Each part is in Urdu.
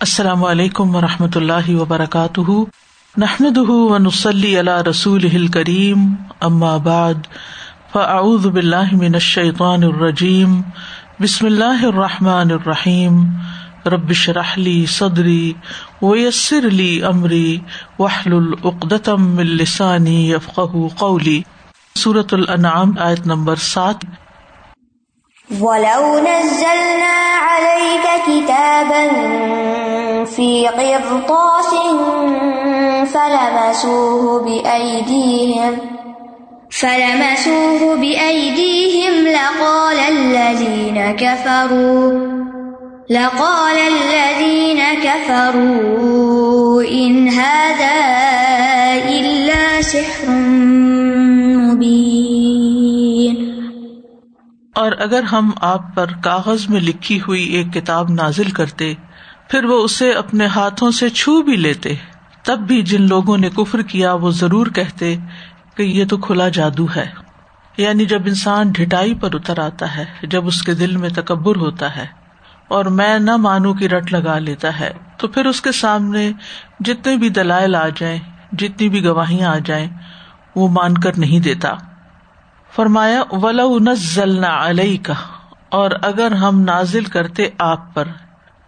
السلام علیکم و رحمۃ اللہ وبرکاتہ۔ نحمد ونسلی علی رسول کریم بعد، فاعوذ باللہ من الشیطان الرجیم۔ بسم اللہ الرحمٰن الرحیم۔ ربش رحلی صدری ویسر علی عمری وحل العقدم السانی یفق قولی۔ صورت الانعام آیت نمبر سات۔ ولو نزلنا عليك كتابا في قرطاس فلمسوه بأيديهم فلمسوه بأيديهم لقال الذين كفروا لقال الذين كفروا إن هذا إلا سحر اور اگر ہم آپ پر کاغذ میں لکھی ہوئی ایک کتاب نازل کرتے پھر وہ اسے اپنے ہاتھوں سے چھو بھی لیتے۔ تب بھی جن لوگوں نے کفر کیا، وہ ضرور کہتے کہ یہ تو کھلا جادو ہے۔ یعنی جب انسان ڈٹائی پر اتر آتا ہے، جب اس کے دل میں تکبر ہوتا ہے اور میں نہ مانو کی رٹ لگا لیتا ہے، تو پھر اس کے سامنے جتنے بھی دلائل آ جائیں، جتنی بھی گواہیاں آ جائیں، وہ مان کر نہیں دیتا۔ فرمایا، ولو نزلنا علیہ کا اور اگر ہم نازل کرتے آپ پر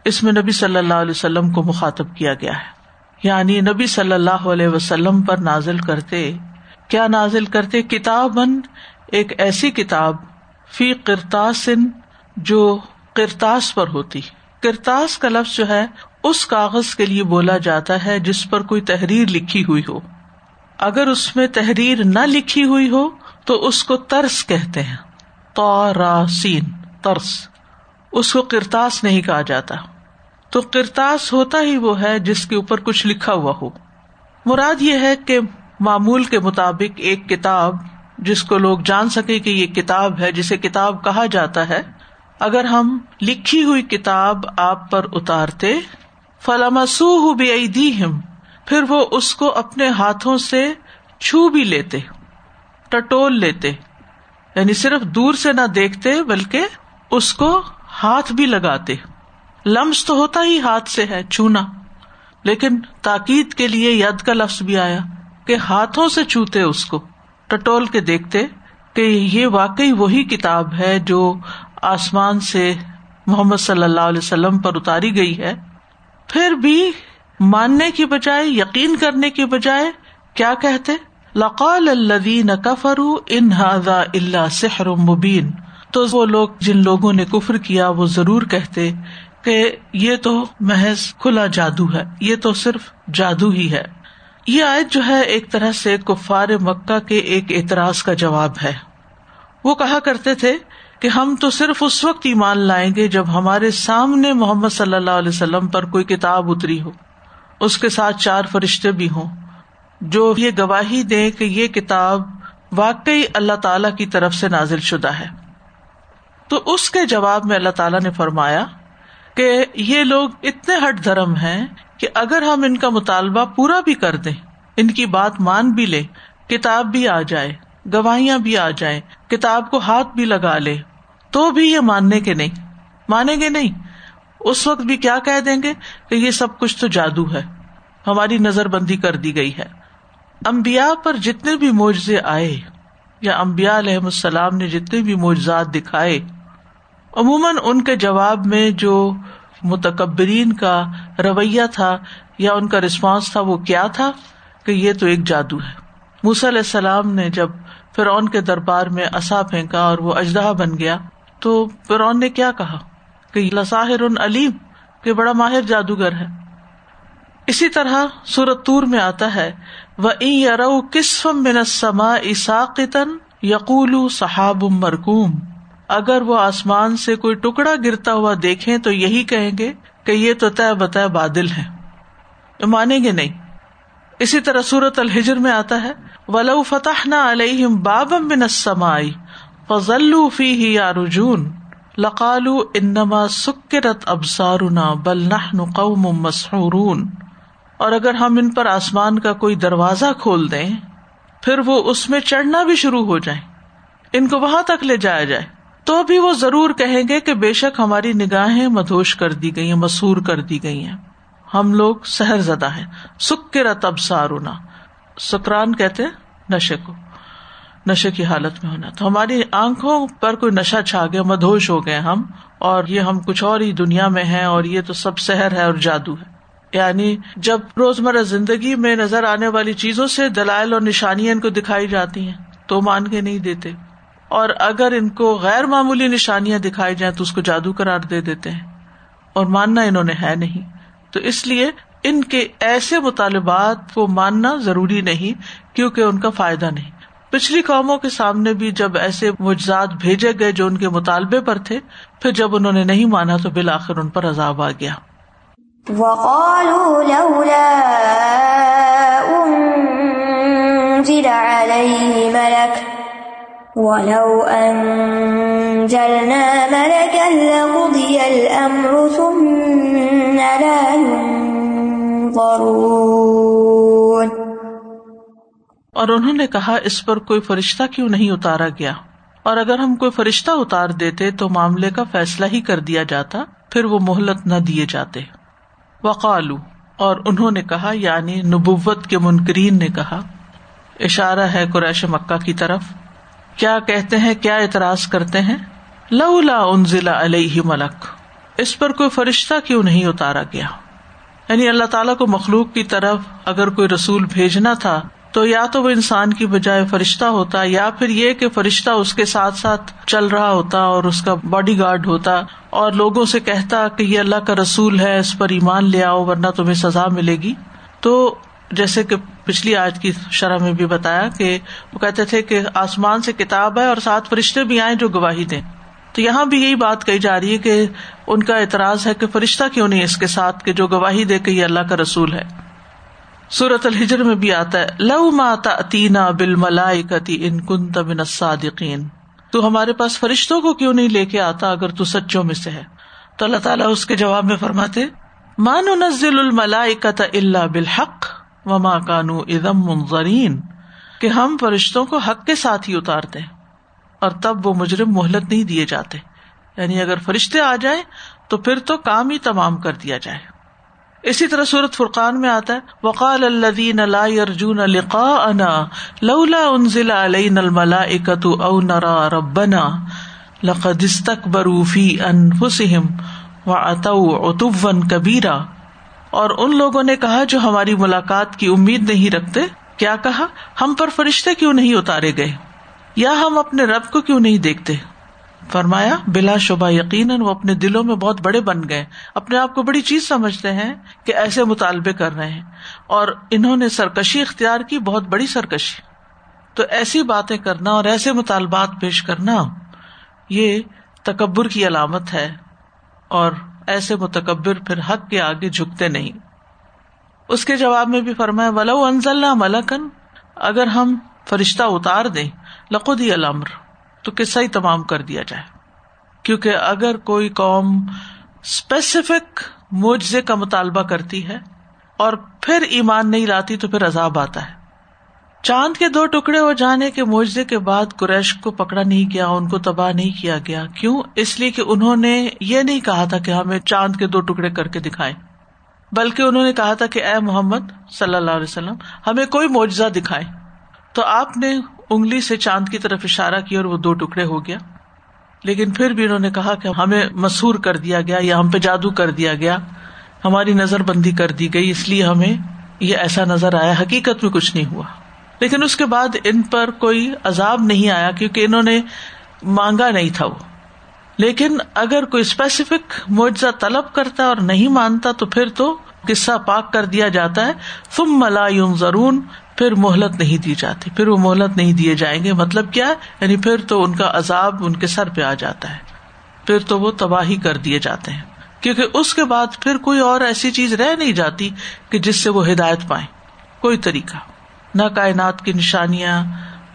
اس میں نبی صلی اللہ علیہ وسلم کو مخاطب کیا گیا ہے۔ یعنی نبی صلی اللہ علیہ وسلم پر نازل کرتے، کیا نازل کرتے؟ کتاب ایک ایسی کتاب فی کرتاسن جو کرتاس پر ہوتی۔ کرتاس کا لفظ جو ہے، اس کاغذ کے لیے بولا جاتا ہے جس پر کوئی تحریر لکھی ہوئی ہو۔ اگر اس میں تحریر نہ لکھی ہوئی ہو، تو اس کو ترس کہتے ہیں۔ تو راسین ترس۔ اس کو کرتاس نہیں کہا جاتا۔ تو کرتاس ہوتا ہی وہ ہے جس کے اوپر کچھ لکھا ہوا ہو۔ مراد یہ ہے کہ معمول کے مطابق ایک کتاب، جس کو لوگ جان سکے کہ یہ کتاب ہے، جسے کتاب کہا جاتا ہے، اگر ہم لکھی ہوئی کتاب آپ پر اتارتے فلامسو بے پھر وہ اس کو اپنے ہاتھوں سے چھو بھی لیتے، ٹٹول لیتے۔ یعنی صرف دور سے نہ دیکھتے، بلکہ اس کو ہاتھ بھی لگاتے۔ لمس تو ہوتا ہی ہاتھ سے ہے، چونا۔ لیکن تاکید کے لیے ید کا لفظ بھی آیا کہ ہاتھوں سے چوتے اس کو۔ ٹٹول کے دیکھتے کہ یہ واقعی وہی کتاب ہے جو آسمان سے محمد صلی اللہ علیہ وسلم پر اتاری گئی ہے۔ پھر بھی ماننے کی بجائے، یقین کرنے کی بجائے کیا کہتے؟ لقال الدین کفرو انہذا اللہ سحر مبین تو وہ لوگ جن لوگوں نے کفر کیا، وہ ضرور کہتے کہ یہ تو محض کھلا جادو ہے، یہ تو صرف جادو ہی ہے۔ یہ آیت جو ہے، ایک طرح سے کفار مکہ کے ایک اعتراض کا جواب ہے۔ وہ کہا کرتے تھے کہ ہم تو صرف اس وقت ایمان لائیں گے جب ہمارے سامنے محمد صلی اللہ علیہ وسلم پر کوئی کتاب اتری ہو۔ اس کے ساتھ چار فرشتے بھی ہوں۔ جو یہ گواہی دے کہ یہ کتاب واقعی اللہ تعالی کی طرف سے نازل شدہ ہے۔ تو اس کے جواب میں اللہ تعالیٰ نے فرمایا کہ یہ لوگ اتنے ہٹ دھرم ہیں کہ اگر ہم ان کا مطالبہ پورا بھی کر دیں، ان کی بات مان بھی لے، کتاب بھی آ جائے، گواہیاں بھی آ جائیں، کتاب کو ہاتھ بھی لگا لے، تو بھی یہ ماننے کے نہیں۔ مانیں گے نہیں۔ اس وقت بھی کیا کہہ دیں گے کہ یہ سب کچھ تو جادو ہے، ہماری نظر بندی کر دی گئی ہے۔ امبیا پر جتنے بھی معجزے آئے، یا امبیا علیہ السلام نے جتنے بھی معجزات دکھائے عموماً ان کے جواب میں جو متکبرین کا رویہ تھا یا ان کا رسپانس تھا وہ کیا تھا کہ یہ تو ایک جادو ہے۔ موس علیہ السلام نے جب فرعون کے دربار میں اصا پھینکا اور وہ اجدہ بن گیا تو فرعون نے کیا کہا؟ کہ لساہر علیم، کہ بڑا ماہر جادوگر ہے۔ اسی طرح سورت تور میں آتا ہے وہ یرو کسفم سما اساقتن یقول صحاب مرکوم اگر وہ آسمان سے کوئی ٹکڑا گرتا ہوا دیکھیں تو یہی کہیں گے کہ یہ تو طے بتہ بادل ہے مانیں گے نہیں۔ اسی طرح سورت الحجر میں آتا ہے، ولو فتح نہ علیہم بابم بن سمائی فضل فی ہی یا لقالو انما سکرت ابسارنا بل نحن قوم مسحورون۔ اور اگر ہم ان پر آسمان کا کوئی دروازہ کھول دیں، پھر وہ اس میں چڑھنا بھی شروع ہو جائے ان کو وہاں تک لے جایا جائے۔ تو بھی وہ ضرور کہیں گے کہ بے شک ہماری نگاہیں مدھوش کر دی گئی ہیں، مسور کر دی گئی ہیں۔ ہم لوگ سہر زدہ ہیں۔ سکر تب سارونا سکران کہتے نشے کو۔ نشے کی حالت میں ہونا۔ تو ہماری آنکھوں پر کوئی نشہ چھا گیا مدہوش ہو گئے ہم، اور یہ ہم کچھ اور ہی دنیا میں ہیں، اور یہ تو سب سحر ہے اور جادو ہے۔ یعنی جب روزمرہ زندگی میں نظر آنے والی چیزوں سے دلائل اور نشانیاں ان کو دکھائی جاتی ہیں، تو مان کے نہیں دیتے۔ اور اگر ان کو غیر معمولی نشانیاں دکھائی جائیں تو اس کو جادو قرار دے دیتے ہیں۔ اور ماننا انہوں نے ہے نہیں۔ تو اس لیے ان کے ایسے مطالبات کو ماننا ضروری نہیں، کیونکہ ان کا فائدہ نہیں۔ پچھلی قوموں کے سامنے بھی جب ایسے مجزاد بھیجے گئے جو ان کے مطالبے پر تھے، پھر جب انہوں نے نہیں مانا تو بالآخر ان پر عذاب آ گیا۔ اور انہوں نے کہا، اس پر کوئی فرشتہ کیوں نہیں اتارا گیا؟ اور اگر ہم کوئی فرشتہ اتار دیتے تو معاملے کا فیصلہ ہی کر دیا جاتا، پھر وہ مہلت نہ دیے جاتے۔ وقالو، اور انہوں نے کہا یعنی نبوت کے منکرین نے کہا، اشارہ ہے قریش مکہ کی طرف۔ کیا کہتے ہیں، کیا اعتراض کرتے ہیں؟ لولا انزلہ علیہ ملک، اس پر کوئی فرشتہ کیوں نہیں اتارا گیا؟ یعنی اللہ تعالیٰ کو مخلوق کی طرف اگر کوئی رسول بھیجنا تھا، تو یا تو وہ انسان کی بجائے فرشتہ ہوتا، یا پھر یہ کہ فرشتہ اس کے ساتھ ساتھ چل رہا ہوتا اور اس کا باڈی گارڈ ہوتا اور لوگوں سے کہتا کہ یہ اللہ کا رسول ہے، اس پر ایمان لے آؤ، ورنہ تمہیں سزا ملے گی۔ تو جیسے کہ پچھلی آج کی شرح میں بھی بتایا کہ وہ کہتے تھے کہ آسمان سے کتاب ہے اور ساتھ فرشتے بھی آئے جو گواہی دیں۔ تو یہاں بھی یہی بات کہی جا رہی ہے کہ ان کا اعتراض ہے کہ فرشتہ کیوں نہیں اس کے ساتھ کہ جو گواہی دے کہ یہ اللہ کا رسول ہے۔ سورت الحجر میں بھی آتا ہے، لو ماتا تینا بل ملائی کتی ان کن تبن صادقین تو ہمارے پاس فرشتوں کو کیوں نہیں لے کے آتا اگر تو سچوں میں سے ہے؟ تو اللہ تعالیٰ اس کے جواب میں فرماتے مان نزل الملائی کت اللہ بالحق۔ و ماں کانو ادم منظرین، کہ ہم فرشتوں کو حق کے ساتھ ہی اتارتے اور تب وہ مجرم مہلت نہیں دیے جاتے۔ یعنی اگر فرشتے آ جائیں، تو پھر تو کام ہی تمام کر دیا جائے۔ اسی طرح صورت فرقان میں آتا ہے، وقال الدین ارجون لقاءنا لولا انزل علينا الملائكة او نرى ربنا لقد استكبروا في انفسهم واتوا عتوا كبيرا اور ان لوگوں نے کہا جو ہماری ملاقات کی امید نہیں رکھتے، کیا کہا؟ ہم پر فرشتے کیوں نہیں اتارے گئے؟ یا ہم اپنے رب کو کیوں نہیں دیکھتے؟ فرمایا، بلا شبہ یقیناً وہ اپنے دلوں میں بہت بڑے بن گئے، اپنے آپ کو بڑی چیز سمجھتے ہیں کہ ایسے مطالبے کر رہے ہیں، اور انہوں نے سرکشی اختیار کی، بہت بڑی سرکشی۔ تو ایسی باتیں کرنا اور ایسے مطالبات پیش کرنا، یہ تکبر کی علامت ہے، اور ایسے متکبر پھر حق کے آگے جھکتے نہیں۔ اس کے جواب میں بھی فرمایا، ولو انزل ملکن، اگر ہم فرشتہ اتار دیں لقدی الامر، تو قصہ ہی تمام کر دیا جائے۔ کیونکہ اگر کوئی قوم اسپیسیفک معجزے کا مطالبہ کرتی ہے اور پھر ایمان نہیں لاتی تو پھر عذاب آتا ہے۔ چاند کے دو ٹکڑے ہو جانے کے معجزے کے بعد قریش کو پکڑا نہیں گیا، ان کو تباہ نہیں کیا گیا۔ کیوں؟ اس لیے کہ انہوں نے یہ نہیں کہا تھا کہ ہمیں چاند کے دو ٹکڑے کر کے دکھائے بلکہ انہوں نے کہا تھا کہ اے محمد صلی اللہ علیہ وسلم، ہمیں کوئی معجزہ دکھائے تو آپ نے انگلی سے چاند کی طرف اشارہ کیا اور وہ دو ٹکڑے ہو گیا۔ لیکن پھر بھی انہوں نے کہا کہ ہمیں مسور کر دیا گیا یا ہم پہ جادو کر دیا گیا۔ ہماری نظر بندی کر دی گئی، اس لیے ہمیں یہ ایسا نظر آیا، حقیقت میں کچھ نہیں ہوا۔ لیکن اس کے بعد ان پر کوئی عذاب نہیں آیا کیونکہ انہوں نے مانگا نہیں تھا وہ۔ لیکن اگر کوئی اسپیسیفک معجزہ طلب کرتا اور نہیں مانتا تو پھر تو قصہ پاک کر دیا جاتا ہے۔ فم ملا ضرور پھر مہلت نہیں دی جاتی۔ پھر وہ مہلت نہیں دیے جائیں گے۔ مطلب کیا؟ یعنی پھر تو ان کا عذاب ان کے سر پہ آ جاتا ہے۔ پھر تو وہ تباہی کر دیے جاتے ہیں۔ کیونکہ اس کے بعد پھر کوئی اور ایسی چیز رہ نہیں جاتی کہ جس سے وہ ہدایت پائے کوئی طریقہ۔ نہ کائنات کی نشانیاں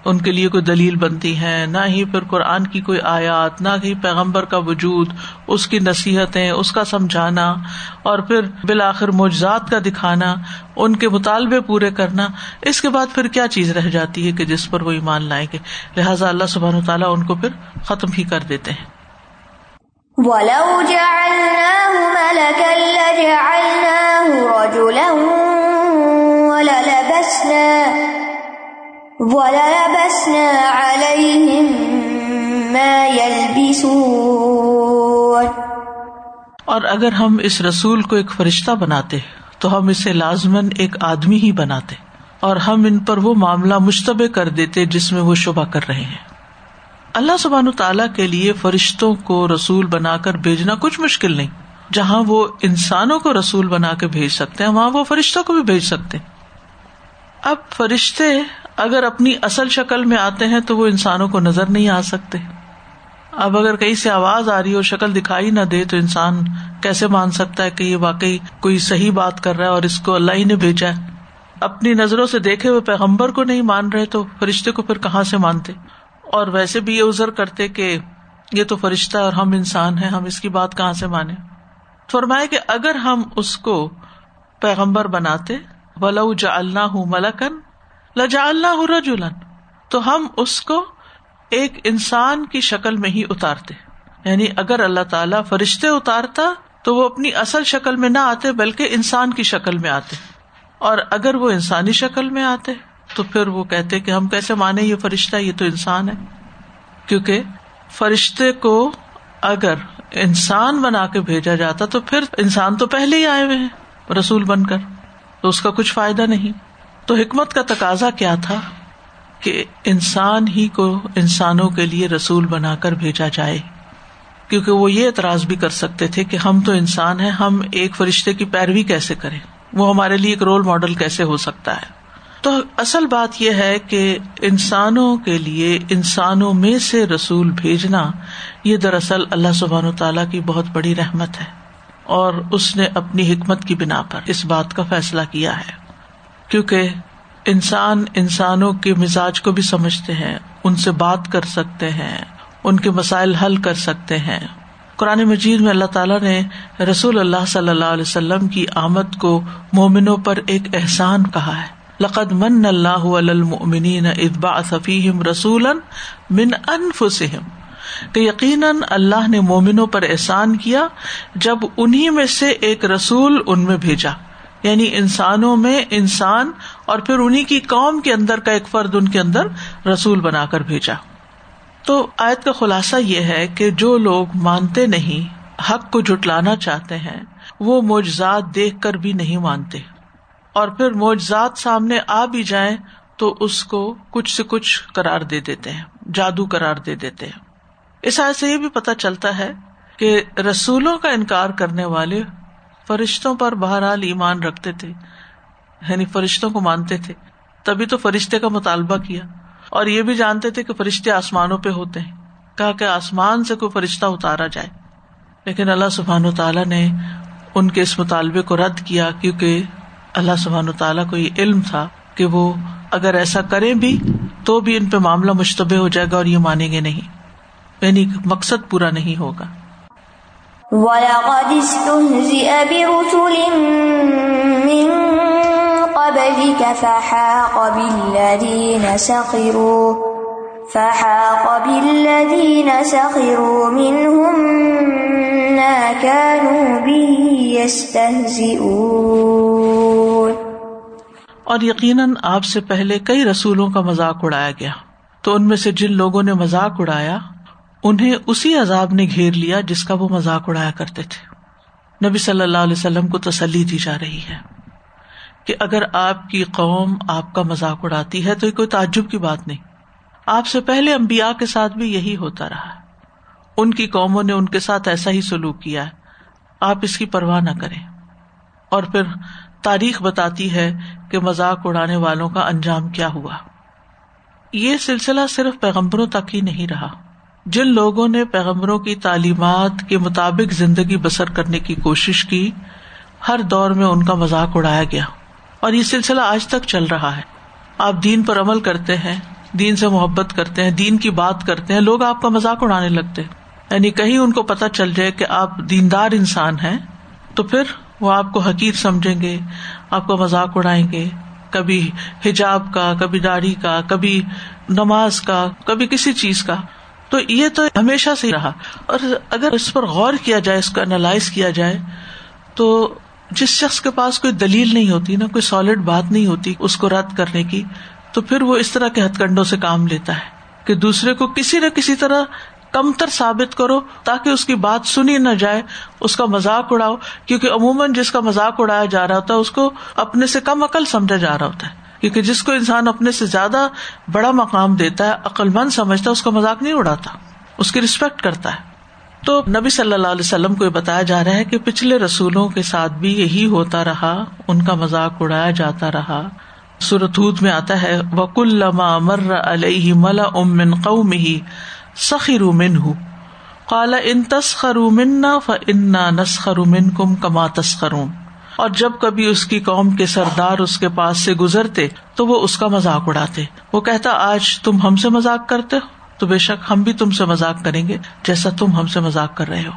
ان کے لیے کوئی دلیل بنتی ہے نہ ہی پھر قرآن کی کوئی آیات، نہ ہی پیغمبر کا وجود، اس کی نصیحتیں، اس کا سمجھانا، اور پھر بالآخر معجزات کا دکھانا، ان کے مطالبے پورے کرنا، اس کے بعد پھر کیا چیز رہ جاتی ہے کہ جس پر وہ ایمان لائیں گے؟ لہٰذا اللہ سبحان تعالیٰ ان کو پھر ختم ہی کر دیتے ہیں۔ وَلَوْ جَعَلْنَاهُ مَلَكًا لَجَعَلْنَاهُ وَلَلَبَسْنَا عَلَيْهِمْ مَا يَلْبِسُونَ. اور اگر ہم اس رسول کو ایک فرشتہ بناتے تو ہم اسے لازمن ایک آدمی ہی بناتے اور ہم ان پر وہ معاملہ مشتبہ کر دیتے جس میں وہ شبہ کر رہے ہیں۔ اللہ سبحان تعالیٰ کے لیے فرشتوں کو رسول بنا کر بھیجنا کچھ مشکل نہیں۔ جہاں وہ انسانوں کو رسول بنا کے بھیج سکتے ہیں، وہاں وہ فرشتوں کو بھی بھیج سکتے اب فرشتے اگر اپنی اصل شکل میں آتے ہیں تو وہ انسانوں کو نظر نہیں آ سکتے۔ اب اگر کہیں سے آواز آ رہی ہو، شکل دکھائی نہ دے، تو انسان کیسے مان سکتا ہے کہ یہ واقعی کوئی صحیح بات کر رہا ہے اور اس کو اللہ ہی نے بھیجا ہے؟ اپنی نظروں سے دیکھے ہوئے پیغمبر کو نہیں مان رہے تو فرشتے کو پھر کہاں سے مانتے؟ اور ویسے بھی یہ ازر کرتے کہ یہ تو فرشتہ اور ہم انسان ہیں، ہم اس کی بات کہاں سے مانے فرمائے کہ اگر ہم اس کو پیغمبر بناتے ولو جا اللہ ہوں ملکن لجا اللہ رجولن تو ہم اس کو ایک انسان کی شکل میں ہی اتارتے۔ یعنی اگر اللہ تعالیٰ فرشتے اتارتا تو وہ اپنی اصل شکل میں نہ آتے، بلکہ انسان کی شکل میں آتے۔ اور اگر وہ انسانی شکل میں آتے تو پھر وہ کہتے کہ ہم کیسے مانے یہ فرشتہ، یہ تو انسان ہے۔ کیونکہ فرشتے کو اگر انسان بنا کے بھیجا جاتا تو پھر انسان تو پہلے ہی آئے ہوئے ہیں، رسول بن کر۔ تو اس کا کچھ فائدہ نہیں۔ تو حکمت کا تقاضا کیا تھا کہ انسان ہی کو انسانوں کے لیے رسول بنا کر بھیجا جائے۔ کیونکہ وہ یہ اعتراض بھی کر سکتے تھے کہ ہم تو انسان ہیں، ہم ایک فرشتے کی پیروی کیسے کریں؟ وہ ہمارے لیے ایک رول ماڈل کیسے ہو سکتا ہے؟ تو اصل بات یہ ہے کہ انسانوں کے لیے انسانوں میں سے رسول بھیجنا یہ دراصل اللہ سبحان و تعالیٰ کی بہت بڑی رحمت ہے۔ اور اس نے اپنی حکمت کی بنا پر اس بات کا فیصلہ کیا ہے۔ کیونکہ انسان انسانوں کے مزاج کو بھی سمجھتے ہیں، ان سے بات کر سکتے ہیں، ان کے مسائل حل کر سکتے ہیں۔ قرآن مجید میں اللہ تعالیٰ نے رسول اللہ صلی اللہ علیہ وسلم کی آمد کو مومنوں پر ایک احسان کہا ہے۔ لقد من اللہ ادبا صفیم رسول من انفسم کہ یقیناً اللہ نے مومنوں پر احسان کیا جب انہیں میں سے ایک رسول ان میں بھیجا۔ یعنی انسانوں میں انسان اور پھر انہیں کی قوم کے اندر کا ایک فرد ان کے اندر رسول بنا کر بھیجا۔ تو آیت کا خلاصہ یہ ہے کہ جو لوگ مانتے نہیں، حق کو جٹلانا چاہتے ہیں، وہ معجزات دیکھ کر بھی نہیں مانتے۔ اور پھر معجزات سامنے آ بھی جائیں تو اس کو کچھ سے کچھ کرار دے دیتے ہیں، جادو کرار دے دیتے ہیں۔ اس آیت سے یہ بھی پتا چلتا ہے کہ رسولوں کا انکار کرنے والے فرشتوں پر بہرحال ایمان رکھتے تھے یعنی فرشتوں کو مانتے تھے۔ تبھی تو فرشتے کا مطالبہ کیا۔ اور یہ بھی جانتے تھے کہ فرشتے آسمانوں پہ ہوتے ہیں۔ کہا کہ آسمان سے کوئی فرشتہ اتارا جائے۔ لیکن اللہ سبحان و تعالیٰ نے ان کے اس مطالبے کو رد کیا کیونکہ اللہ سبحان و تعالیٰ کو یہ علم تھا کہ وہ اگر ایسا کرے بھی تو بھی ان پہ معاملہ مشتبہ ہو جائے گا اور یہ مانیں گے نہیں۔ یعنی مقصد پورا نہیں ہوگا۔ وَلَقَدِ اسْتُهْزِئَ بِرُسُلٍ مِّن قبلك فحاق بالذين سخروا فحاق بالذين سخروا منهم ما كانوا به يستهزئون۔ اور یقیناً آپ سے پہلے کئی رسولوں کا مذاق اڑایا گیا۔ تو ان میں سے جن لوگوں نے مذاق اڑایا انہیں اسی عذاب نے گھیر لیا جس کا وہ مذاق اڑایا کرتے تھے۔ نبی صلی اللہ علیہ وسلم کو تسلی دی جا رہی ہے کہ اگر آپ کی قوم آپ کا مذاق اڑاتی ہے تو یہ کوئی تعجب کی بات نہیں۔ آپ سے پہلے امبیا کے ساتھ بھی یہی ہوتا رہا۔ ان کی قوموں نے ان کے ساتھ ایسا ہی سلوک کیا ہے۔ آپ اس کی پرواہ نہ کریں۔ اور پھر تاریخ بتاتی ہے کہ مذاق اڑانے والوں کا انجام کیا ہوا۔ یہ سلسلہ صرف پیغمبروں تک ہی نہیں رہا۔ جن لوگوں نے پیغمبروں کی تعلیمات کے مطابق زندگی بسر کرنے کی کوشش کی، ہر دور میں ان کا مذاق اڑایا گیا۔ اور یہ سلسلہ آج تک چل رہا ہے۔ آپ دین پر عمل کرتے ہیں، دین سے محبت کرتے ہیں، دین کی بات کرتے ہیں، لوگ آپ کا مذاق اڑانے لگتے یعنی کہیں ان کو پتا چل جائے کہ آپ دیندار انسان ہیں، تو پھر وہ آپ کو حقیر سمجھیں گے، آپ کا مذاق اڑائیں گے۔ کبھی حجاب کا، کبھی داڑھی کا، کبھی نماز کا، کبھی کسی چیز کا۔ تو یہ تو ہمیشہ سے رہا۔ اور اگر اس پر غور کیا جائے، اس کو انالائز کیا جائے، تو جس شخص کے پاس کوئی دلیل نہیں ہوتی نا کوئی سالڈ بات نہیں ہوتی اس کو رد کرنے کی، تو پھر وہ اس طرح کے ہتھ کنڈوں سے کام لیتا ہے کہ دوسرے کو کسی نہ کسی طرح کمتر ثابت کرو تاکہ اس کی بات سنی نہ جائے، اس کا مذاق اڑاؤ، کیونکہ عموماً جس کا مذاق اڑایا جا رہا ہوتا ہے، اس کو اپنے سے کم عقل سمجھا جا رہا ہوتا ہے۔ کیونکہ جس کو انسان اپنے سے زیادہ بڑا مقام دیتا ہے، عقل مند سمجھتا ہے، اس کا مذاق نہیں اڑاتا، اس کی رسپیکٹ کرتا ہے۔ تو نبی صلی اللہ علیہ وسلم کو یہ بتایا جا رہا ہے کہ پچھلے رسولوں کے ساتھ بھی یہی ہوتا رہا، ان کا مذاق اڑایا جاتا رہا۔ سورت میں آتا ہے وکل لما مر علیہ ملا امن قوم ہی سخیر ہوں کالا ان تسخر منا نسخر من کم کما تسخرون۔ اور جب کبھی اس کی قوم کے سردار اس کے پاس سے گزرتے تو وہ اس کا مذاق اڑاتے۔ وہ کہتا، آج تم ہم سے مذاق کرتے ہو؟ تو بے شک ہم بھی تم سے مذاق کریں گے جیسا تم ہم سے مذاق کر رہے ہو۔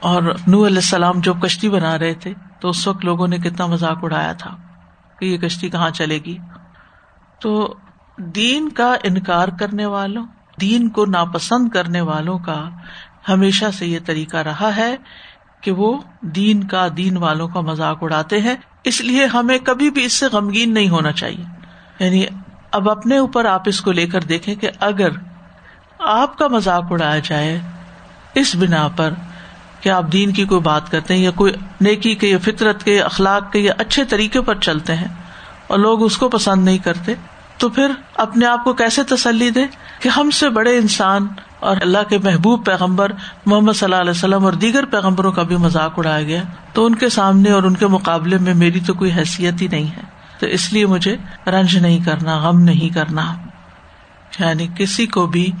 اور نو علیہ السلام جب کشتی بنا رہے تھے تو اس وقت لوگوں نے کتنا مذاق اڑایا تھا کہ یہ کشتی کہاں چلے گی۔ تو دین کا انکار کرنے والوں، دین کو ناپسند کرنے والوں کا ہمیشہ سے یہ طریقہ رہا ہے کہ وہ دین کا دین والوں کا مذاق اڑاتے ہیں، اس لیے ہمیں کبھی بھی اس سے غمگین نہیں ہونا چاہیے۔ یعنی اب اپنے اوپر آپ اس کو لے کر دیکھیں کہ اگر آپ کا مذاق اڑایا جائے اس بنا پر کہ آپ دین کی کوئی بات کرتے ہیں یا کوئی نیکی کے یا فطرت کے اخلاق کے یا اچھے طریقے پر چلتے ہیں اور لوگ اس کو پسند نہیں کرتے، تو پھر اپنے آپ کو کیسے تسلی دے کہ ہم سے بڑے انسان اور اللہ کے محبوب پیغمبر محمد صلی اللہ علیہ وسلم اور دیگر پیغمبروں کا بھی مذاق اڑایا گیا۔ تو ان کے سامنے اور ان کے مقابلے میں میری تو کوئی حیثیت ہی نہیں ہے۔ تو اس لیے مجھے رنج نہیں کرنا، غم نہیں کرنا۔ یعنی کسی کو بھی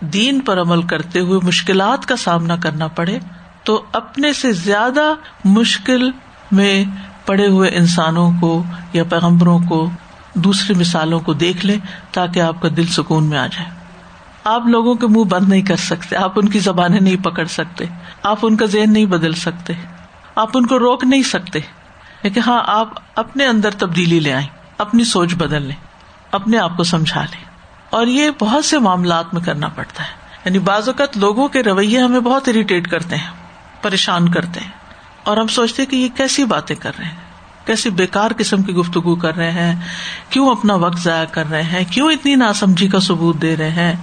دین پر عمل کرتے ہوئے مشکلات کا سامنا کرنا پڑے تو اپنے سے زیادہ مشکل میں پڑے ہوئے انسانوں کو یا پیغمبروں کو دوسری مثالوں کو دیکھ لیں تاکہ آپ کا دل سکون میں آ جائے۔ آپ لوگوں کے منہ بند نہیں کر سکتے، آپ ان کی زبانیں نہیں پکڑ سکتے، آپ ان کا ذہن نہیں بدل سکتے، آپ ان کو روک نہیں سکتے۔ لیکن ہاں آپ اپنے اندر تبدیلی لے آئیں، اپنی سوچ بدل لیں، اپنے آپ کو سمجھا لیں۔ اور یہ بہت سے معاملات میں کرنا پڑتا ہے۔ یعنی بعض اوقات لوگوں کے رویے ہمیں بہت اریٹیٹ کرتے ہیں، پریشان کرتے ہیں۔ اور ہم سوچتے کہ یہ کیسی باتیں کر رہے ہیں، کیسی بےکار قسم کی گفتگو کر رہے ہیں، کیوں اپنا وقت ضائع کر رہے ہیں، کیوں اتنی ناسمجھی کا ثبوت دے رہے ہیں۔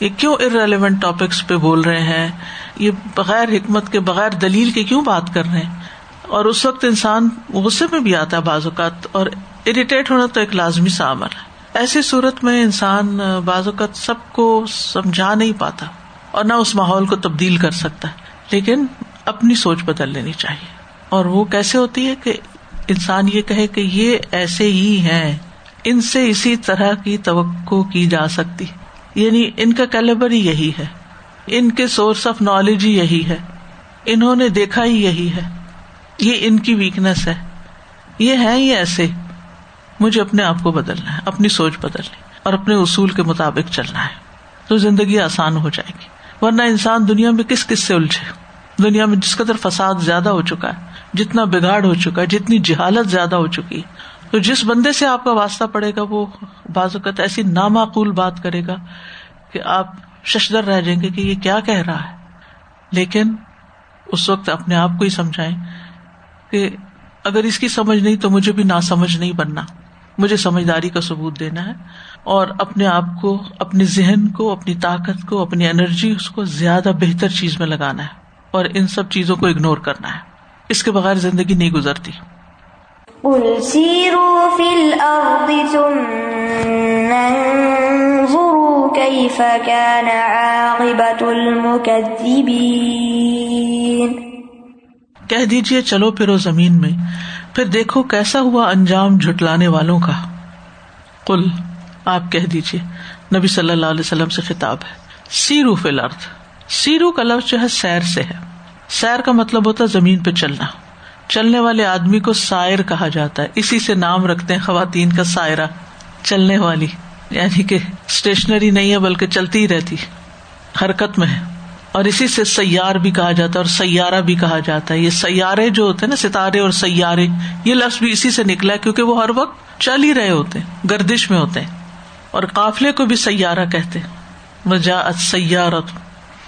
یہ کیوں ارریلیونٹ ٹاپکس پہ بول رہے ہیں؟ یہ بغیر حکمت کے، بغیر دلیل کے کیوں بات کر رہے ہیں؟ اور اس وقت انسان غصے میں بھی آتا ہے بعض اوقات اور اریٹیٹ ہونا تو ایک لازمی سا عمل ہے۔ ایسی صورت میں انسان بعض اوقات سب کو سمجھا نہیں پاتا اور نہ اس ماحول کو تبدیل کر سکتا لیکن اپنی سوچ بدل لینی چاہیے۔ اور وہ کیسے ہوتی ہے کہ انسان یہ کہے کہ یہ ایسے ہی ہیں، ان سے اسی طرح کی توقع کی جا سکتی۔ یعنی ان کا کیلیبر ہی یہی ہے۔ ان کے سورس آف نالج ہی یہی ہے۔ انہوں نے دیکھا ہی یہی ہے۔ یہ ان کی ویکنیس ہے۔ یہ ہے ہی ایسے۔ مجھے اپنے آپ کو بدلنا ہے، اپنی سوچ بدلنی اور اپنے اصول کے مطابق چلنا ہے۔ تو زندگی آسان ہو جائے گی۔ ورنہ انسان دنیا میں کس کس سے الجھے؟ دنیا میں جس قدر فساد زیادہ ہو چکا ہے، جتنا بگاڑ ہو چکا ہے، جتنی جہالت زیادہ ہو چکی ہے تو جس بندے سے آپ کا واسطہ پڑے گا، وہ بعض اوقات ایسی نامعقول بات کرے گا کہ آپ ششدر رہ جائیں گے کہ یہ کیا کہہ رہا ہے۔ لیکن اس وقت اپنے آپ کو ہی سمجھائیں کہ اگر اس کی سمجھ نہیں تو مجھے بھی نہ سمجھ نہیں بننا۔ مجھے سمجھداری کا ثبوت دینا ہے اور اپنے آپ کو، اپنے ذہن کو، اپنی طاقت کو، اپنی انرجی اس کو زیادہ بہتر چیز میں لگانا ہے اور ان سب چیزوں کو اگنور کرنا ہے۔ اس کے بغیر زندگی نہیں گزرتی۔ کہہ دیجیے چلو پھرو زمین میں، پھر دیکھو کیسا ہوا انجام جھٹلانے والوں کا۔ کل آپ کہہ دیجیے نبی صلی اللہ علیہ وسلم سے خطاب ہے۔ سیرو فل ارتھ سیرو کا لفظ جو ہے سیر سے ہے۔ سیر کا مطلب ہوتا ہے زمین پہ چلنا۔ چلنے والے آدمی کو سائر کہا جاتا ہے۔ اسی سے نام رکھتے ہیں خواتین کا سائرہ۔ چلنے والی۔ یعنی کہ اسٹیشنری نہیں ہے بلکہ چلتی ہی رہتی۔ حرکت میں ہے۔ اور اسی سے سیار بھی کہا جاتا ہے اور سیارہ بھی کہا جاتا ہے۔ یہ سیارے جو ہوتے ہیں نا، ستارے اور سیارے، یہ لفظ بھی اسی سے نکلا ہے کیونکہ وہ ہر وقت چل ہی رہے ہوتے ہیں، گردش میں ہوتے ہیں۔ اور قافلے کو بھی سیارہ کہتے وجا سیارت۔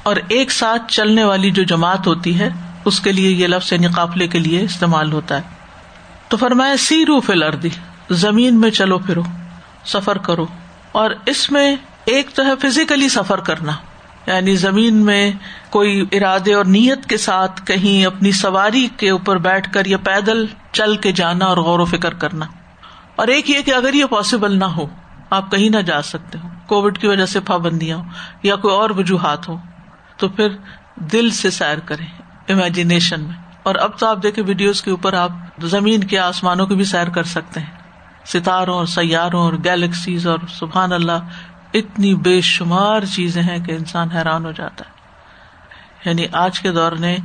اور ایک ساتھ چلنے والی جو جماعت ہوتی ہے اس کے لیے یہ لفظ یعنی قافلے کے لیے استعمال ہوتا ہے۔ تو فرمایا سی رو فل اردی زمین میں چلو پھرو، سفر کرو۔ اور اس میں ایک تو ہے فزیکلی سفر کرنا۔ یعنی زمین میں کوئی ارادے اور نیت کے ساتھ کہیں اپنی سواری کے اوپر بیٹھ کر یا پیدل چل کے جانا اور غور و فکر کرنا۔ اور ایک یہ کہ اگر یہ پاسبل نہ ہو، آپ کہیں نہ جا سکتے ہو۔ کووڈ کی وجہ سے پابندیاں ہو یا کوئی اور وجوہات ہو تو پھر دل سے سیر کریں۔ امیجنیشن میں۔ اور اب تو آپ دیکھیں ویڈیوز کے اوپر آپ زمین کے آسمانوں کی بھی سیر کر سکتے ہیں۔ ستاروں اور سیاروں اور گیلیکسیز اور سبحان اللہ اتنی بے شمار چیزیں ہیں کہ انسان حیران ہو جاتا ہے۔ یعنی آج کے دور نے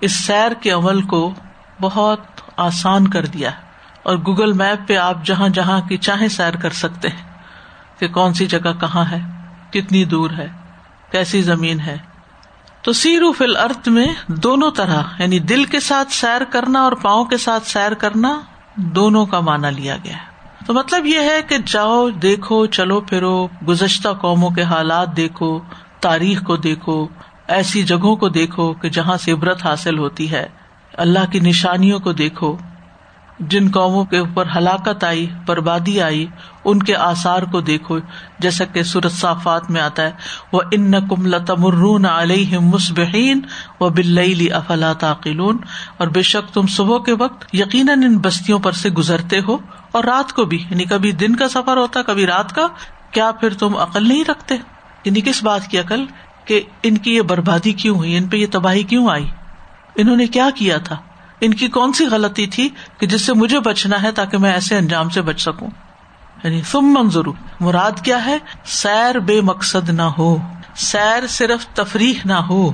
اس سیر کے عمل کو بہت آسان کر دیا اور گوگل میپ پہ آپ جہاں جہاں کی چاہیں سیر کر سکتے ہیں کہ کون سی جگہ کہاں ہے، کتنی دور ہے، کیسی زمین ہے تو سیرو فل ارتھ میں دونوں طرح یعنی دل کے ساتھ سیر کرنا اور پاؤں کے ساتھ سیر کرنا دونوں کا مانا لیا گیا ہے۔ تو مطلب یہ ہے کہ جاؤ، دیکھو، چلو، پھرو، گزشتہ قوموں کے حالات دیکھو، تاریخ کو دیکھو، ایسی جگہوں کو دیکھو کہ جہاں سے عبرت حاصل ہوتی ہے۔ اللہ کی نشانیوں کو دیکھو۔ جن قوموں کے اوپر ہلاکت آئی، بربادی آئی ان کے آثار کو دیکھو، جیسا کہ سورت صافات میں آتا ہے وہ ان کم لتمرون علیہ مسبحین و بل افلا تعقلون۔ اور بے شک تم صبح کے وقت یقیناً ان بستیوں پر سے گزرتے ہو، اور رات کو بھی یعنی کبھی دن کا سفر ہوتا، کبھی رات کا، کیا پھر تم عقل نہیں رکھتے؟ یعنی کس بات کی عقل؟ کہ ان کی یہ بربادی کیوں ہوئی؟ ان پہ یہ تباہی کیوں آئی؟ انہوں نے کیا کیا تھا؟ ان کی کون سی غلطی تھی کہ جس سے مجھے بچنا ہے تاکہ میں ایسے انجام سے بچ سکوں؟ یعنی تم منظور مراد کیا ہے؟ سیر بے مقصد نہ ہو، سیر صرف تفریح نہ ہو،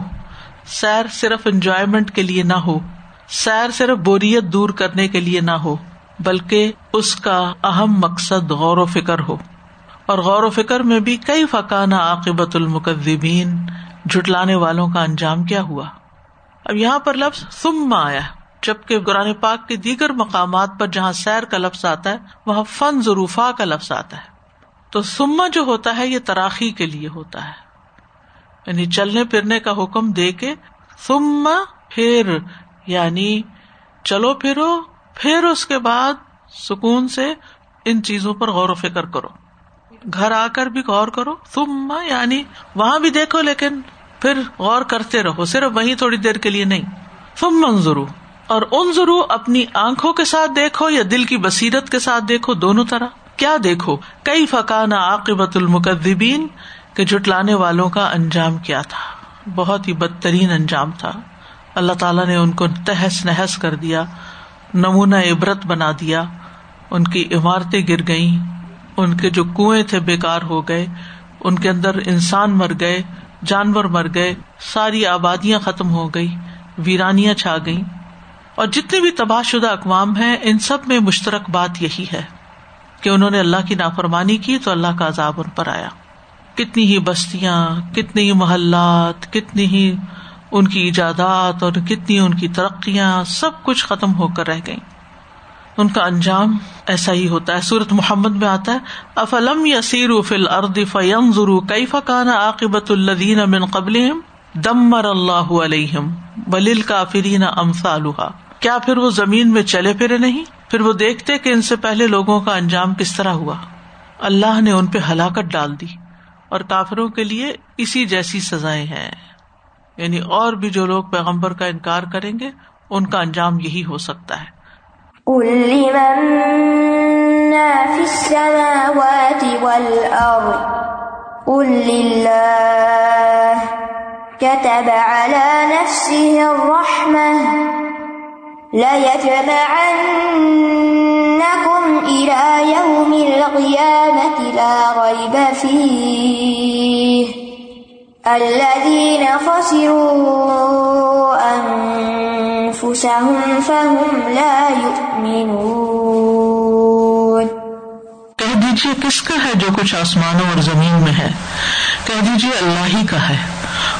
سیر صرف انجوائےمنٹ کے لیے نہ ہو، سیر صرف بوریت دور کرنے کے لیے نہ ہو، بلکہ اس کا اہم مقصد غور و فکر ہو۔ اور غور و فکر میں بھی کئی فقانہ عاقبت المقدبین جٹلانے والوں کا انجام کیا ہوا؟ اب یہاں پر لفظ سم آیا۔ جبکہ قرآن پاک کے دیگر مقامات پر جہاں سیر کا لفظ آتا ہے، وہاں فن ضروفا کا لفظ آتا ہے۔ تو سما جو ہوتا ہے، یہ تراخی کے لیے ہوتا ہے۔ یعنی چلنے پھرنے کا حکم دے کے سما پھر یعنی چلو پھرو، پھر اس کے بعد سکون سے ان چیزوں پر غور و فکر کرو۔ گھر آ کر بھی غور کرو۔ تم یعنی وہاں بھی دیکھو، لیکن پھر غور کرتے رہو۔ صرف وہیں تھوڑی دیر کے لیے نہیں۔ تم منظرو اور ان ضرور اپنی آنکھوں کے ساتھ دیکھو یا دل کی بصیرت کے ساتھ دیکھو دونوں طرح۔ کیا دیکھو؟ کئی فقان عاقبت المقدبین کے جٹلانے والوں کا انجام کیا تھا۔ بہت ہی بدترین انجام تھا۔ اللہ تعالیٰ نے ان کو تہس نہس کر دیا، نمونہ عبرت بنا دیا۔ ان کی عمارتیں گر گئیں، ان کے جو کنویں تھے بےکار ہو گئے، ان کے اندر انسان مر گئے، جانور مر گئے، ساری آبادیاں ختم ہو گئی ویرانیاں چھا گئی اور جتنے بھی تباہ شدہ اقوام ہیں، ان سب میں مشترک بات یہی ہے کہ انہوں نے اللہ کی نافرمانی کی تو اللہ کا عذاب ان پر آیا۔ کتنی ہی بستیاں، کتنی ہی محلات، کتنی ہی ان کی ایجادات اور کتنی ان کی ترقیاں سب کچھ ختم ہو کر رہ گئی ان کا انجام ایسا ہی ہوتا ہے۔ سورت محمد میں آتا ہے، افلم یا فل ارد فیم ضرو کئی فقان عاقبت الدین امن قبل دمر اللہ علیہم بلیل کافرین امسالحا کیا پھر وہ زمین میں چلے پھرے نہیں؟ پھر وہ دیکھتے کہ ان سے پہلے لوگوں کا انجام کس طرح ہوا۔ اللہ نے ان پہ ہلاکت ڈال دی اور کافروں کے لیے اسی جیسی سزائیں ہیں۔ یعنی اور بھی جو لوگ پیغمبر کا انکار کریں گے، ان کا انجام یہی ہو سکتا ہے۔ كتب على نفسه الرحمة ليجمعنكم إلى يوم القيامة لا ريب فيه الذين خسروا أنفسهم فهم لا يؤمنون کہہ دیجیے کس کا ہے جو کچھ آسمانوں اور زمین میں ہے؟ کہہ دیجیے اللہ ہی کا ہے،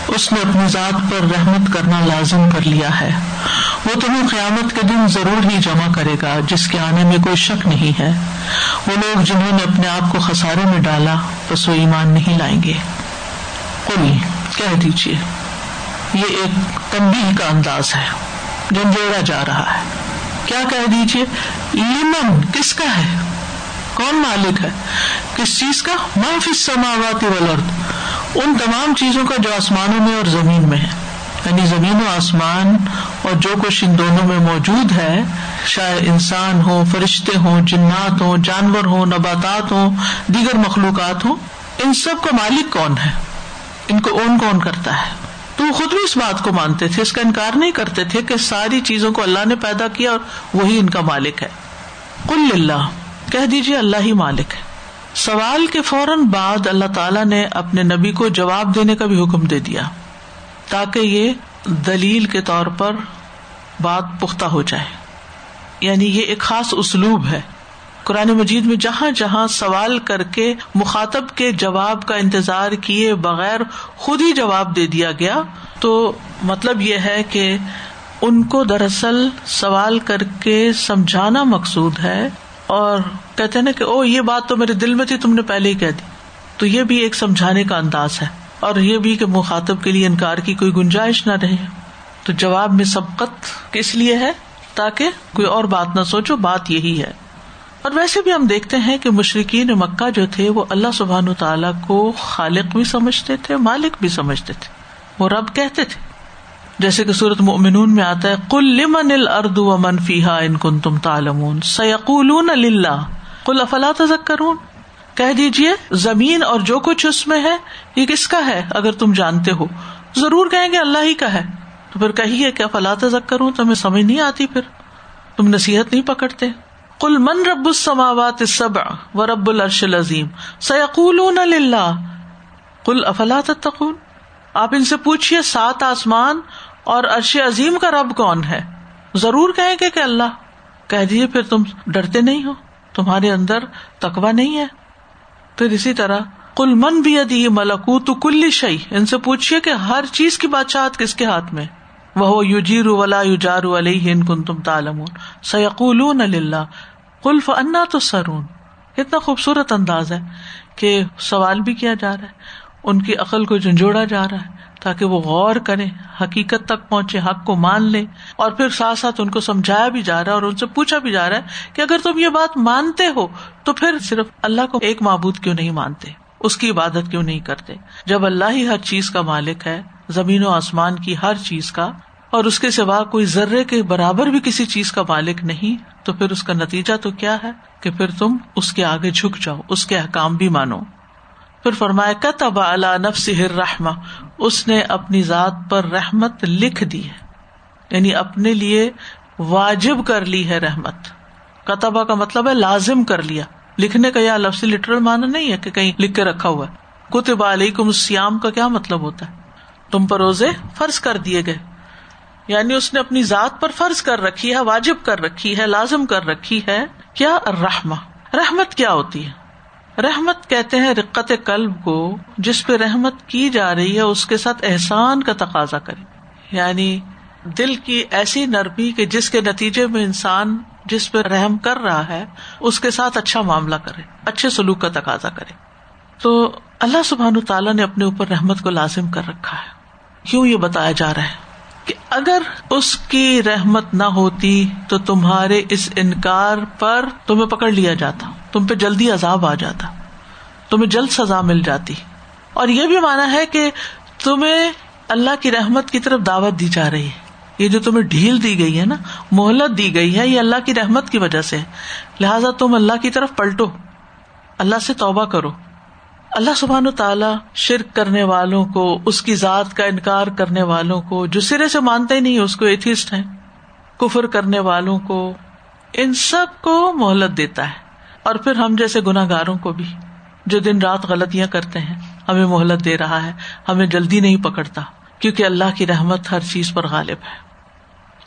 اس نے اپنی ذات پر رحمت کرنا لازم کر لیا ہے۔ وہ تمہیں قیامت کے دن ضرور ہی جمع کرے گا، جس کے آنے میں کوئی شک نہیں ہے۔ وہ لوگ جنہوں نے اپنے آپ کو خسارے میں ڈالا، بس وہ ایمان نہیں لائیں گے۔ کوئی کہہ دیجیے یہ ایک تنبیہ کا انداز ہے جنجوڑا جا رہا ہے۔ کیا کہہ دیجیے لیمن کس کا ہے؟ کون مالک ہے؟ کس چیز کا؟ معاف سماوات والارض۔ ان تمام چیزوں کا جو آسمانوں میں اور زمین میں ہے۔ یعنی زمین و آسمان اور جو کچھ ان دونوں میں موجود ہے چاہے انسان ہو، فرشتے ہوں، جنات ہوں، جانور ہوں، نباتات ہوں، دیگر مخلوقات ہوں، ان سب کا مالک کون ہے؟ ان کو اون کون کرتا ہے؟ تو وہ خود بھی اس بات کو مانتے تھے، اس کا انکار نہیں کرتے تھے کہ ساری چیزوں کو اللہ نے پیدا کیا اور وہی ان کا مالک ہے۔ کل اللہ کہہ دیجیے اللہ ہی مالک ہے۔ سوال کے فوراً بعد اللہ تعالیٰ نے اپنے نبی کو جواب دینے کا بھی حکم دے دیا۔ تاکہ یہ دلیل کے طور پر بات پختہ ہو جائے۔ یعنی یہ ایک خاص اسلوب ہے۔ قرآن مجید میں جہاں جہاں سوال کر کے مخاطب کے جواب کا انتظار کیے بغیر خود ہی جواب دے دیا گیا، تو مطلب یہ ہے کہ ان کو دراصل سوال کر کے سمجھانا مقصود ہے اور کہتے نا کہ او یہ بات تو میرے دل میں تھی، تم نے پہلے ہی کہہ دی۔ تو یہ بھی ایک سمجھانے کا انداز ہے۔ اور یہ بھی کہ مخاطب کے لیے انکار کی کوئی گنجائش نہ رہے۔ تو جواب میں سبقت کس لیے ہے؟ تاکہ کوئی اور بات نہ سوچو، بات یہی ہے۔ اور ویسے بھی ہم دیکھتے ہیں کہ مشرقین مکہ جو تھے، وہ اللہ سبحان تعالیٰ کو خالق بھی سمجھتے تھے، مالک بھی سمجھتے تھے۔ وہ رب کہتے تھے۔ جیسے کہ سورت مومنون میں آتا ہے کل لمن الرد و منفیحا ان کن تم تالمون سیقول کل افلا تذکرون؟ کہہ دیجیے زمین اور جو کچھ اس میں ہے، یہ کس کا ہے؟ اگر تم جانتے ہو۔ ضرور کہیں گے اللہ ہی کا ہے۔ تو پھر کہیے کہ فلا تذکر ہوں تمہیں سمجھ نہیں آتی پھر۔ تم نصیحت نہیں پکڑتے۔ کل من رب السماوات السبع و رب العرش العظیم۔ سیقولون للہ۔ کل افلا تتقون؟ آپ ان سے پوچھیے سات آسمان اور عرش عظیم کا رب کون ہے؟ ضرور کہیں گے کہ اللہ۔ کہہ دیجیے پھر تم ڈرتے نہیں ہو۔ تمہارے اندر تقوا نہیں ہے۔ پھر اسی طرح کل من بھی ادی ملکوت کل شعی ان سے پوچھیے کہ ہر چیز کی بادشاہت کس کے ہاتھ میں؟ وہ یو جیرو ولا یو جارو علیہ کن تم تالم سیقول کلف انا تو سرون اتنا خوبصورت انداز ہے کہ سوال بھی کیا جا رہا ہے، ان کی عقل کو جھنجھوڑا جا رہا ہے۔ تاکہ وہ غور کرے، حقیقت تک پہنچے، حق کو مان لے، اور پھر ساتھ ساتھ ان کو سمجھایا بھی جا رہا ہے اور ان سے پوچھا بھی جا رہا ہے کہ اگر تم یہ بات مانتے ہو، تو پھر صرف اللہ کو ایک معبود کیوں نہیں مانتے؟ اس کی عبادت کیوں نہیں کرتے؟ جب اللہ ہی ہر چیز کا مالک ہے، زمین و آسمان کی ہر چیز کا، اور اس کے سوا کوئی ذرے کے برابر بھی کسی چیز کا مالک نہیں، تو پھر اس کا نتیجہ تو کیا ہے؟ کہ پھر تم اس کے آگے جھک جاؤ، اس کے احکام بھی مانو۔ پھر فرمایا، کتب اللہ نفس رحما اس نے اپنی ذات پر رحمت لکھ دی ہے۔ یعنی اپنے لیے واجب کر لی ہے رحمت۔ کتبا کا مطلب ہے لازم کر لیا۔ لکھنے کا یا لفظ لٹرل مانا نہیں ہے کہ کہیں لکھ کے رکھا ہوا ہے۔ کتب علیکم سیام کا کیا مطلب ہوتا ہے؟ تم پر روزے فرض کر دیے گئے۔ یعنی اس نے اپنی ذات پر فرض کر رکھی ہے، واجب کر رکھی ہے، لازم کر رکھی ہے۔ کیا رحما رحمت کیا ہوتی ہے؟ رحمت کہتے ہیں رقت قلب کو، جس پہ رحمت کی جا رہی ہے، اس کے ساتھ احسان کا تقاضا کرے۔ یعنی دل کی ایسی نرمی کہ جس کے نتیجے میں انسان جس پہ رحم کر رہا ہے، اس کے ساتھ اچھا معاملہ کرے، اچھے سلوک کا تقاضا کرے۔ تو اللہ سبحان تعالیٰ نے اپنے اوپر رحمت کو لازم کر رکھا ہے۔ کیوں یہ بتایا جا رہا ہے کہ اگر اس کی رحمت نہ ہوتی تو تمہارے اس انکار پر تمہیں پکڑ لیا جاتا۔ تم پہ جلدی عذاب آ جاتا تمہیں جلد سزا مل جاتی اور یہ بھی مانا ہے کہ تمہیں اللہ کی رحمت کی طرف دعوت دی جا رہی ہے۔ یہ جو تمہیں ڈھیل دی گئی ہے نا، مہلت دی گئی ہے، یہ اللہ کی رحمت کی وجہ سے لہٰذا تم اللہ کی طرف پلٹو۔ اللہ سے توبہ کرو۔ اللہ سبحان و تعالیٰ شرک کرنے والوں کو، اس کی ذات کا انکار کرنے والوں کو، جو سرے سے مانتے ہی نہیں اس کو ایتھسٹ ہے کفر کرنے والوں کو، ان سب کو مہلت دیتا ہے۔ اور پھر ہم جیسے گناگاروں کو بھی، جو دن رات غلطیاں کرتے ہیں، ہمیں مہلت دے رہا ہے، ہمیں جلدی نہیں پکڑتا، کیونکہ اللہ کی رحمت ہر چیز پر غالب ہے۔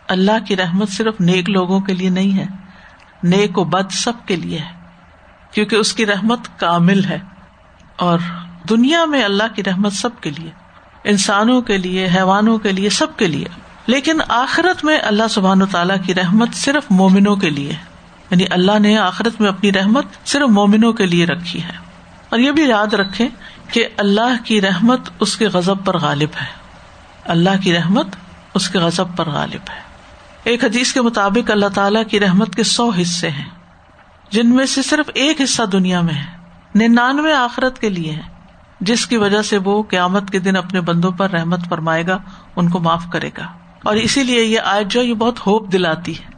اللہ کی رحمت صرف نیک لوگوں کے لیے نہیں ہے، نیک و بد سب کے لیے ہے، کیونکہ اس کی رحمت کامل ہے۔ اور دنیا میں اللہ کی رحمت سب کے لیے، انسانوں کے لیے، حیوانوں کے لیے، سب کے لیے۔ لیکن آخرت میں اللہ سبحان و تعالیٰ کی رحمت صرف مومنوں کے لیے ہے۔ یعنی اللہ نے آخرت میں اپنی رحمت صرف مومنوں کے لیے رکھی ہے۔ اور یہ بھی یاد رکھے کہ اللہ کی رحمت اس کے غزب پر غالب ہے۔ اللہ کی رحمت اس کے غزب پر غالب ہے۔ ایک حدیث کے مطابق اللہ تعالیٰ کی رحمت کے سو حصے ہیں۔ جن میں سے صرف ایک حصہ دنیا میں ہے۔ ننانوے آخرت کے لیے ہے جس کی وجہ سے وہ قیامت کے دن اپنے بندوں پر رحمت فرمائے گا، ان کو معاف کرے گا۔ اور اسی لیے یہ آج جو یہ بہت ہوپ دلاتی ہے۔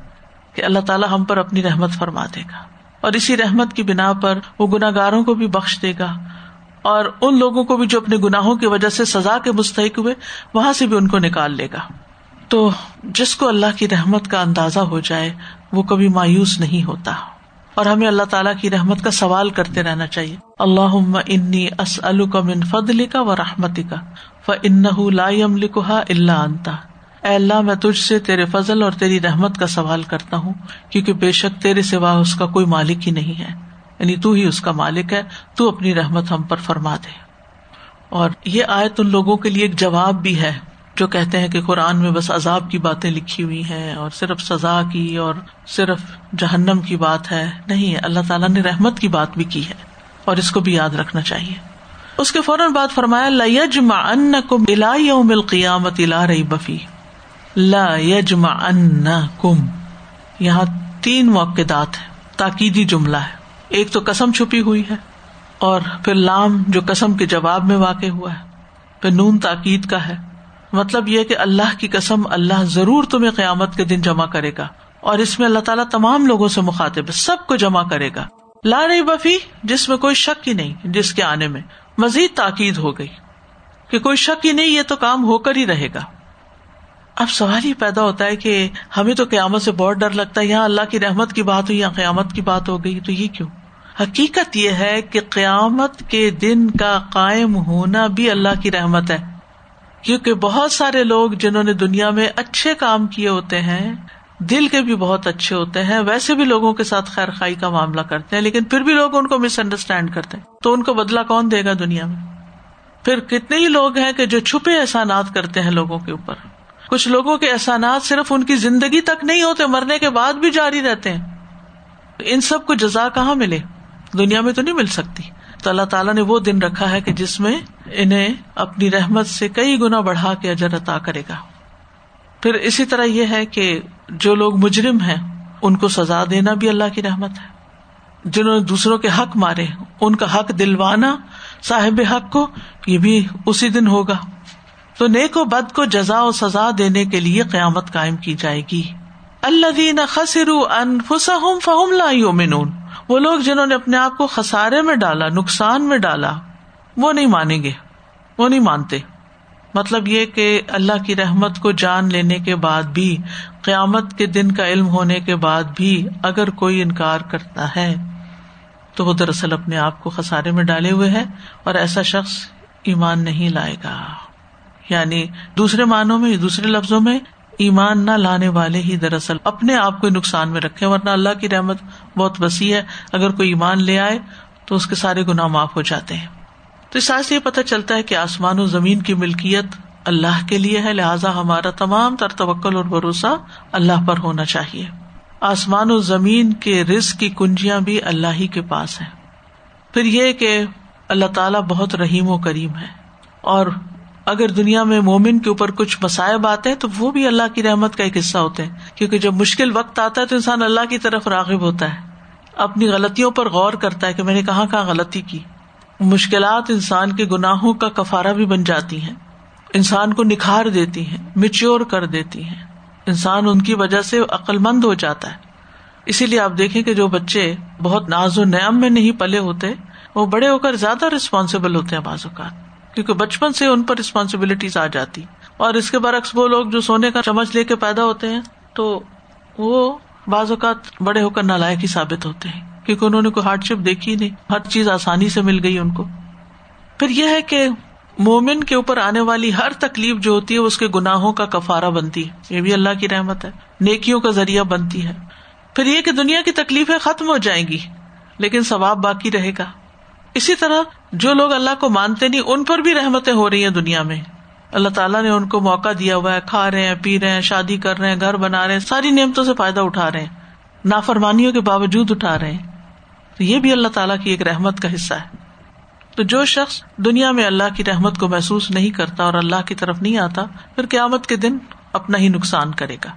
کہ اللہ تعالیٰ ہم پر اپنی رحمت فرما دے گا اور اسی رحمت کی بنا پر وہ گناگاروں کو بھی بخش دے گا اور ان لوگوں کو بھی جو اپنے گناہوں کی وجہ سے سزا کے مستحق ہوئے، وہاں سے بھی ان کو نکال لے گا۔ تو جس کو اللہ کی رحمت کا اندازہ ہو جائے، وہ کبھی مایوس نہیں ہوتا۔ اور ہمیں اللہ تعالیٰ کی رحمت کا سوال کرتے رہنا چاہیے۔ اللہ انی کا من فضل کا و رحمتی کا ف ان لا لکھا اللہ انتا۔ اے اللہ، میں تجھ سے تیرے فضل اور تیری رحمت کا سوال کرتا ہوں، کیونکہ بے شک تیرے سوا اس کا کوئی مالک ہی نہیں ہے۔ یعنی تو ہی اس کا مالک ہے، تو اپنی رحمت ہم پر فرما دے۔ اور یہ آیت ان لوگوں کے لیے ایک جواب بھی ہے، جو کہتے ہیں کہ قرآن میں بس عذاب کی باتیں لکھی ہوئی ہیں، اور صرف سزا کی اور صرف جہنم کی بات ہے۔ نہیں، اللہ تعالیٰ نے رحمت کی بات بھی کی ہے، اور اس کو بھی یاد رکھنا چاہیے۔ اس کے فوراً بات فرمایا لجما ان کم الا یوم قیامت الا رہی بفی لا یجما ان کم یہاں تین موقعات ہیں، تاکیدی جملہ ہے۔ ایک تو قسم چھپی ہوئی ہے اور پھر لام جو قسم کے جواب میں واقع ہوا ہے، پھر نون تاکید کا ہے۔ مطلب یہ کہ اللہ کی قسم اللہ ضرور تمہیں قیامت کے دن جمع کرے گا اور اس میں اللہ تعالیٰ تمام لوگوں سے مخاطب سب کو جمع کرے گا۔ لا رہی بفی جس میں کوئی شک ہی نہیں، جس کے آنے میں مزید تاکید ہو گئی۔ کہ کوئی شک ہی نہیں، یہ تو کام ہو کر ہی رہے گا۔ اب سوال ہی پیدا ہوتا ہے کہ ہمیں تو قیامت سے بہت ڈر لگتا ہے، یہاں اللہ کی رحمت کی بات ہوئی، یہاں قیامت کی بات ہو گئی، تو یہ کیوں؟ حقیقت یہ ہے کہ قیامت کے دن کا قائم ہونا بھی اللہ کی رحمت ہے۔ کیونکہ بہت سارے لوگ جنہوں نے دنیا میں اچھے کام کیے ہوتے ہیں، دل کے بھی بہت اچھے ہوتے ہیں، ویسے بھی لوگوں کے ساتھ خیر خائی کا معاملہ کرتے ہیں، لیکن پھر بھی لوگ ان کو مس انڈرسٹینڈ کرتے ہیں۔ تو ان کو بدلا کون دے گا دنیا میں؟ پھر کتنے ہی لوگ ہیں کہ جو چھپے احسانات کرتے ہیں لوگوں کے اوپر۔ کچھ لوگوں کے احسانات صرف ان کی زندگی تک نہیں ہوتے، مرنے کے بعد بھی جاری رہتے ہیں۔ ان سب کو جزا کہاں ملے؟ دنیا میں تو نہیں مل سکتی۔ تو اللہ تعالیٰ نے وہ دن رکھا ہے کہ جس میں انہیں اپنی رحمت سے کئی گنا بڑھا کے اجر عطا کرے گا۔ پھر اسی طرح یہ ہے کہ جو لوگ مجرم ہیں، ان کو سزا دینا بھی اللہ کی رحمت ہے۔ جنہوں نے دوسروں کے حق مارے، ان کا حق دلوانا صاحب حق کو، یہ بھی اسی دن ہوگا۔ تو نیک و بد کو جزا و سزا دینے کے لیے قیامت قائم کی جائے گی۔ اللہ دین خسر فہم لا یومنون وہ لوگ جنہوں نے اپنے آپ کو خسارے میں ڈالا، نقصان میں ڈالا، وہ نہیں مانیں گے، وہ نہیں مانتے۔ مطلب یہ کہ اللہ کی رحمت کو جان لینے کے بعد بھی، قیامت کے دن کا علم ہونے کے بعد بھی اگر کوئی انکار کرتا ہے، تو وہ دراصل اپنے آپ کو خسارے میں ڈالے ہوئے ہے اور ایسا شخص ایمان نہیں لائے گا۔ یعنی دوسرے معنوں میں دوسرے لفظوں میں ایمان نہ لانے والے ہی دراصل اپنے آپ کو نقصان میں رکھے ورنہ اللہ کی رحمت بہت وسیع ہے۔ اگر کوئی ایمان لے آئے تو اس کے سارے گناہ معاف ہو جاتے ہیں۔ تو اس سے یہ پتا چلتا ہے کہ آسمان و زمین کی ملکیت اللہ کے لیے ہے، لہٰذا ہمارا تمام تر توکل اور بھروسہ اللہ پر ہونا چاہیے۔ آسمان و زمین کے رزق کی کنجیاں بھی اللہ ہی کے پاس ہے پھر یہ کہ اللہ تعالیٰ بہت رحیم و کریم ہے اور اگر دنیا میں مومن کے اوپر کچھ مسائب آتے ہیں تو وہ بھی اللہ کی رحمت کا ایک حصہ ہوتے ہیں۔ کیونکہ جب مشکل وقت آتا ہے تو انسان اللہ کی طرف راغب ہوتا ہے۔ اپنی غلطیوں پر غور کرتا ہے کہ میں نے کہاں کہاں غلطی کی۔ مشکلات انسان کے گناہوں کا کفارہ بھی بن جاتی ہیں۔ انسان کو نکھار دیتی ہیں میچیور کر دیتی ہیں۔ انسان ان کی وجہ سے عقل مند ہو جاتا ہے۔ اسی لیے آپ دیکھیں کہ جو بچے بہت ناز و نعم میں نہیں پلے ہوتے، وہ بڑے ہو کر زیادہ ریسپانسبل ہوتے ہیں بعض اوقات۔ کیونکہ بچپن سے ان پر ریسپانسبلٹیز آ جاتی۔ اور اس کے برعکس وہ لوگ جو سونے کا چمچ لے کے پیدا ہوتے ہیں، تو وہ بعض اوقات بڑے ہو کر نالائق ہی ثابت ہوتے ہیں۔ کیونکہ انہوں نے کوئی ہارڈ شپ دیکھی نہیں، ہر چیز آسانی سے مل گئی ان کو۔ پھر یہ ہے کہ مومن کے اوپر آنے والی ہر تکلیف جو ہوتی ہے اس کے گناہوں کا کفارا بنتی ہے۔ یہ بھی اللہ کی رحمت ہے۔ نیکیوں کا ذریعہ بنتی ہے۔ پھر یہ کہ دنیا کی تکلیفیں ختم ہو جائیں گی، لیکن ثواب باقی رہے گا۔ اسی طرح جو لوگ اللہ کو مانتے نہیں، ان پر بھی رحمتیں ہو رہی ہیں دنیا میں۔ اللہ تعالیٰ نے ان کو موقع دیا ہوا ہے، کھا رہے ہیں، پی رہے ہیں، شادی کر رہے ہیں، گھر بنا رہے ہیں، ساری نعمتوں سے فائدہ اٹھا رہے ہیں، نافرمانیوں کے باوجود اٹھا رہے ہیں۔ تو یہ بھی اللہ تعالیٰ کی ایک رحمت کا حصہ ہے۔ تو جو شخص دنیا میں اللہ کی رحمت کو محسوس نہیں کرتا اور اللہ کی طرف نہیں آتا، پھر قیامت کے دن اپنا ہی نقصان کرے گا۔